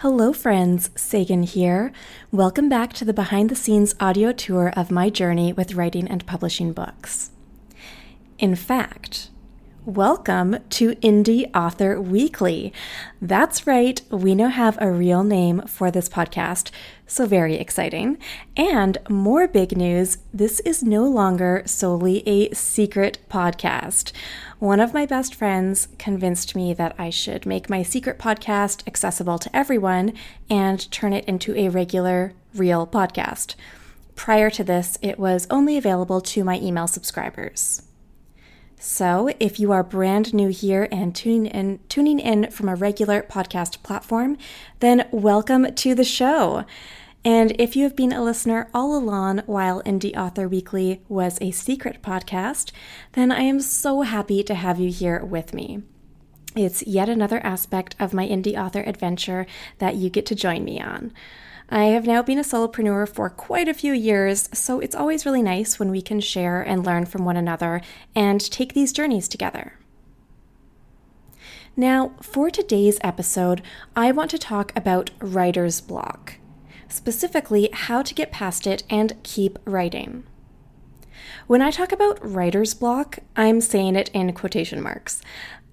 Hello, friends. Sagan here. Welcome back to the behind the scenes audio tour of my journey with writing and publishing books. In fact, Welcome to Indie Author Weekly. That's right, we now have a real name for this podcast, so very exciting. And more big news this is no longer solely a secret podcast. One of my best friends convinced me that I should make my secret podcast accessible to everyone and turn it into a regular, real podcast. Prior to this, it was only available to my email subscribers. So, if you are brand new here and tuning in, tuning in from a regular podcast platform, then welcome to the show. And if you have been a listener all along while Indie Author Weekly was a secret podcast, then I am so happy to have you here with me. It's yet another aspect of my indie author adventure that you get to join me on. I have now been a solopreneur for quite a few years, so it's always really nice when we can share and learn from one another and take these journeys together. Now, for today's episode, I want to talk about writer's block, specifically how to get past it and keep writing. When I talk about writer's block, I'm saying it in quotation marks.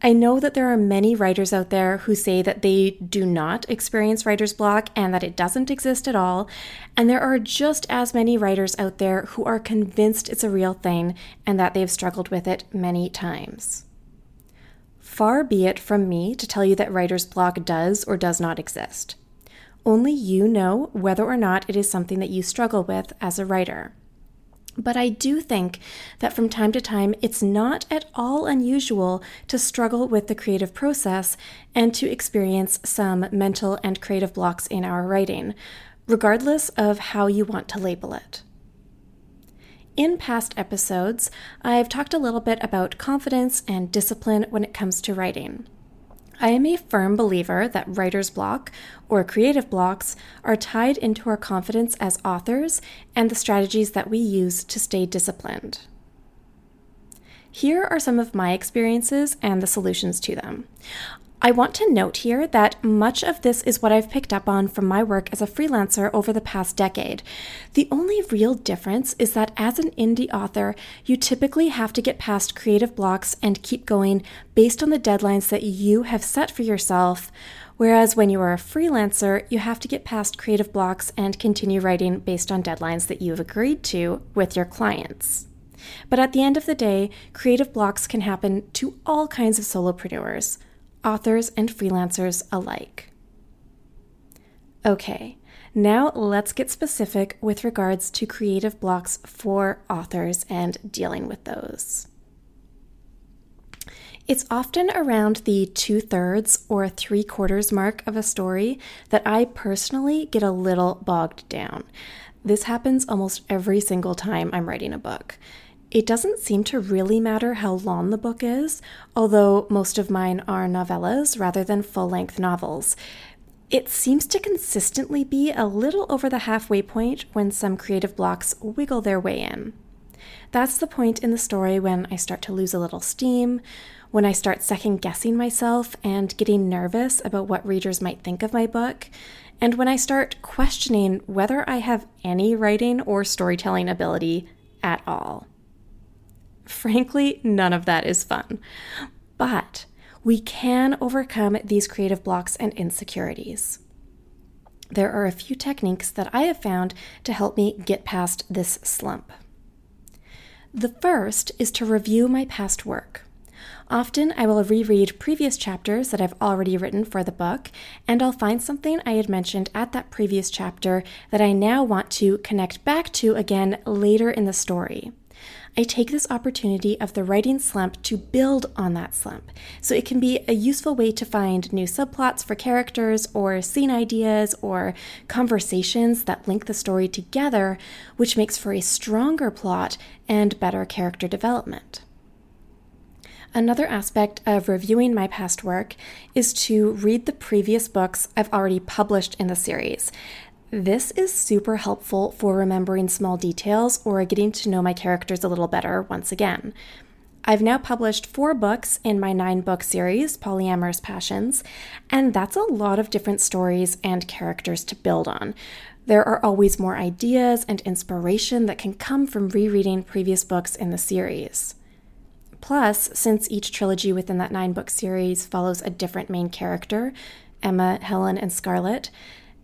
I know that there are many writers out there who say that they do not experience writer's block and that it doesn't exist at all. And there are just as many writers out there who are convinced it's a real thing and that they've struggled with it many times. Far be it from me to tell you that writer's block does or does not exist. Only you know whether or not it is something that you struggle with as a writer. But I do think that from time to time, it's not at all unusual to struggle with the creative process and to experience some mental and creative blocks in our writing, regardless of how you want to label it. In past episodes, I've talked a little bit about confidence and discipline when it comes to writing. I am a firm believer that writer's block or creative blocks are tied into our confidence as authors and the strategies that we use to stay disciplined. Here are some of my experiences and the solutions to them. I want to note here that much of this is what I've picked up on from my work as a freelancer over the past decade. The only real difference is that as an indie author, you typically have to get past creative blocks and keep going based on the deadlines that you have set for yourself. Whereas when you are a freelancer, you have to get past creative blocks and continue writing based on deadlines that you've agreed to with your clients. But at the end of the day, creative blocks can happen to all kinds of solopreneurs authors and freelancers alike. Okay, now let's get specific with regards to creative blocks for authors and dealing with those. It's often around the two thirds or three quarters mark of a story that I personally get a little bogged down. This happens almost every single time I'm writing a book. It doesn't seem to really matter how long the book is, although most of mine are novellas rather than full length novels. It seems to consistently be a little over the halfway point when some creative blocks wiggle their way in. That's the point in the story when I start to lose a little steam, when I start second guessing myself and getting nervous about what readers might think of my book, and when I start questioning whether I have any writing or storytelling ability at all. Frankly, none of that is fun. But we can overcome these creative blocks and insecurities. There are a few techniques that I have found to help me get past this slump. The first is to review my past work. Often I will reread previous chapters that I've already written for the book, and I'll find something I had mentioned at that previous chapter that I now want to connect back to again later in the story. I take this opportunity of the writing slump to build on that slump. So it can be a useful way to find new subplots for characters or scene ideas or conversations that link the story together, which makes for a stronger plot and better character development. Another aspect of reviewing my past work is to read the previous books I've already published in the series. This is super helpful for remembering small details or getting to know my characters a little better once again. I've now published four books in my nine book series, Polyamorous Passions, and that's a lot of different stories and characters to build on. There are always more ideas and inspiration that can come from rereading previous books in the series. Plus, since each trilogy within that nine book series follows a different main character Emma, Helen, and Scarlet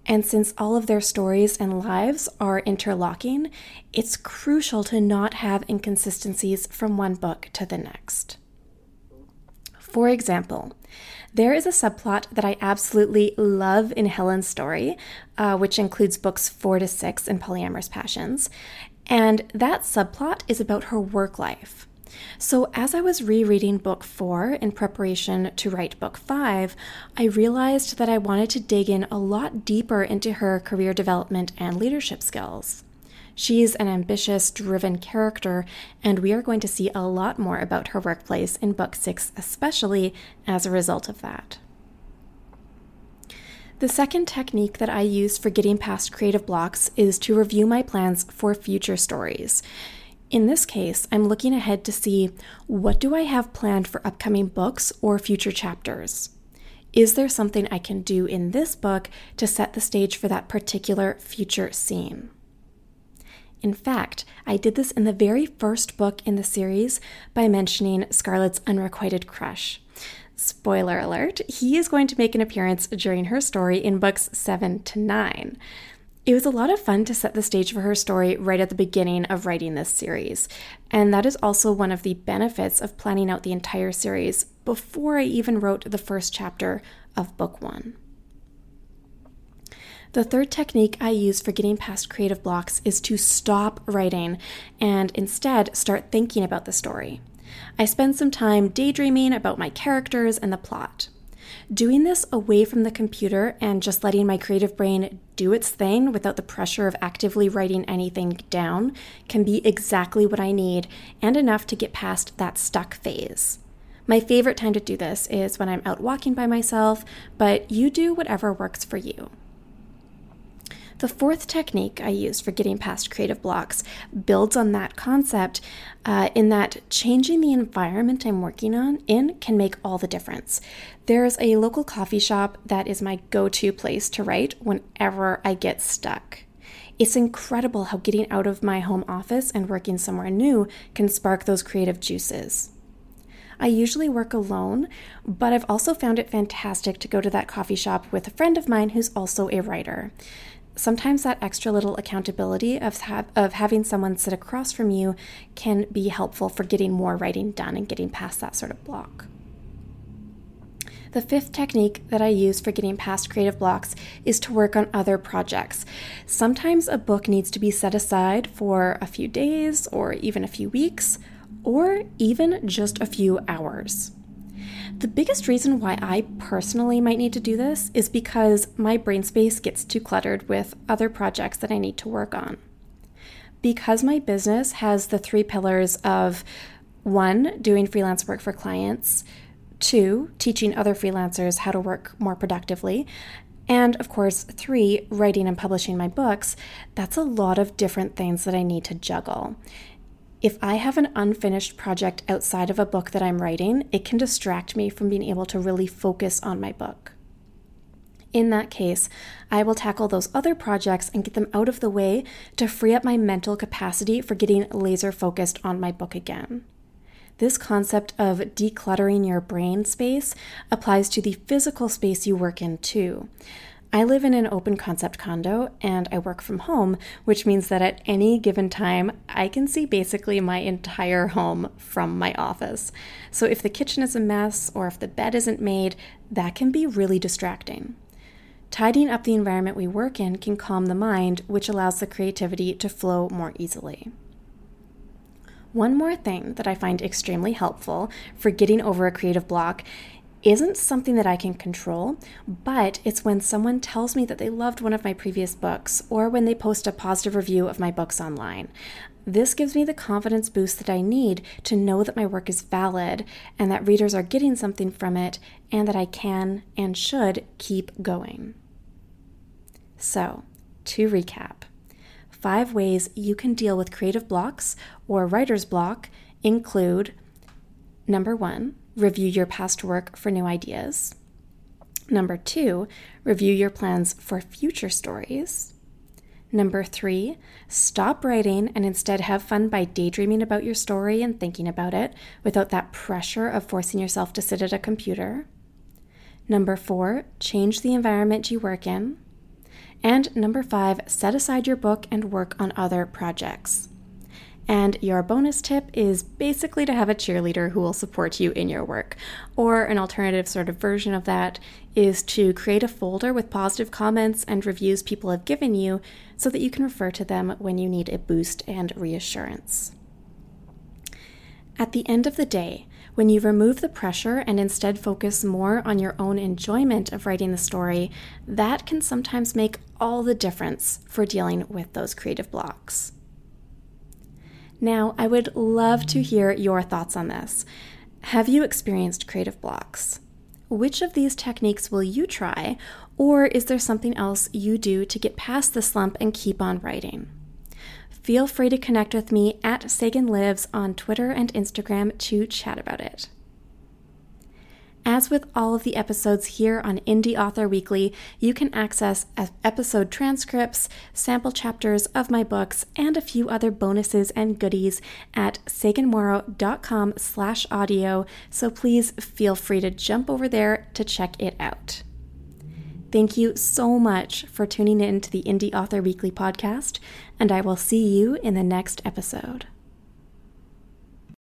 and since all of their stories and lives are interlocking, it's crucial to not have inconsistencies from one book to the next. For example, there is a subplot that I absolutely love in Helen's story, uh, which includes books four to six in Polyamorous Passions. And that subplot is about her work life. So, as I was rereading book four in preparation to write book five, I realized that I wanted to dig in a lot deeper into her career development and leadership skills. She's an ambitious, driven character, and we are going to see a lot more about her workplace in book six, especially as a result of that. The second technique that I use for getting past creative blocks is to review my plans for future stories. In this case, I'm looking ahead to see what do I have planned for upcoming books or future chapters? Is there something I can do in this book to set the stage for that particular future scene? In fact, I did this in the very first book in the series by mentioning Scarlet's unrequited crush. Spoiler alert, he is going to make an appearance during her story in books 7 to 9. It was a lot of fun to set the stage for her story right at the beginning of writing this series, and that is also one of the benefits of planning out the entire series before I even wrote the first chapter of book one. The third technique I use for getting past creative blocks is to stop writing and instead start thinking about the story. I spend some time daydreaming about my characters and the plot. Doing this away from the computer and just letting my creative brain do its thing without the pressure of actively writing anything down can be exactly what I need and enough to get past that stuck phase. My favorite time to do this is when I'm out walking by myself, but you do whatever works for you. The fourth technique I use for getting past creative blocks builds on that concept uh, in that changing the environment I'm working on in can make all the difference. There's a local coffee shop that is my go to place to write whenever I get stuck. It's incredible how getting out of my home office and working somewhere new can spark those creative juices. I usually work alone, but I've also found it fantastic to go to that coffee shop with a friend of mine who's also a writer sometimes that extra little accountability of, ha- of having someone sit across from you can be helpful for getting more writing done and getting past that sort of block. The fifth technique that I use for getting past creative blocks is to work on other projects. Sometimes a book needs to be set aside for a few days or even a few weeks or even just a few hours. The biggest reason why I personally might need to do this is because my brain space gets too cluttered with other projects that I need to work on. Because my business has the three pillars of one, doing freelance work for clients, two, teaching other freelancers how to work more productively, and of course, three, writing and publishing my books, that's a lot of different things that I need to juggle. If I have an unfinished project outside of a book that I'm writing, it can distract me from being able to really focus on my book. In that case, I will tackle those other projects and get them out of the way to free up my mental capacity for getting laser focused on my book again. This concept of decluttering your brain space applies to the physical space you work in too. I live in an open concept condo and I work from home, which means that at any given time, I can see basically my entire home from my office. So if the kitchen is a mess or if the bed isn't made, that can be really distracting. Tidying up the environment we work in can calm the mind, which allows the creativity to flow more easily. One more thing that I find extremely helpful for getting over a creative block isn't something that I can control, but it's when someone tells me that they loved one of my previous books or when they post a positive review of my books online. This gives me the confidence boost that I need to know that my work is valid and that readers are getting something from it and that I can and should keep going. So, to recap, five ways you can deal with creative blocks or writer's block include Number one, review your past work for new ideas. Number two, review your plans for future stories. Number three, stop writing and instead have fun by daydreaming about your story and thinking about it without that pressure of forcing yourself to sit at a computer. Number four, change the environment you work in. And number five, set aside your book and work on other projects. And your bonus tip is basically to have a cheerleader who will support you in your work. Or an alternative sort of version of that is to create a folder with positive comments and reviews people have given you so that you can refer to them when you need a boost and reassurance. At the end of the day, when you remove the pressure and instead focus more on your own enjoyment of writing the story, that can sometimes make all the difference for dealing with those creative blocks. Now, I would love to hear your thoughts on this. Have you experienced creative blocks? Which of these techniques will you try, or is there something else you do to get past the slump and keep on writing? Feel free to connect with me at Sagan Lives on Twitter and Instagram to chat about it. As with all of the episodes here on Indie Author Weekly, you can access episode transcripts, sample chapters of my books, and a few other bonuses and goodies at saganmorrow.com slash audio, so please feel free to jump over there to check it out. Thank you so much for tuning in to the Indie Author Weekly podcast, and I will see you in the next episode.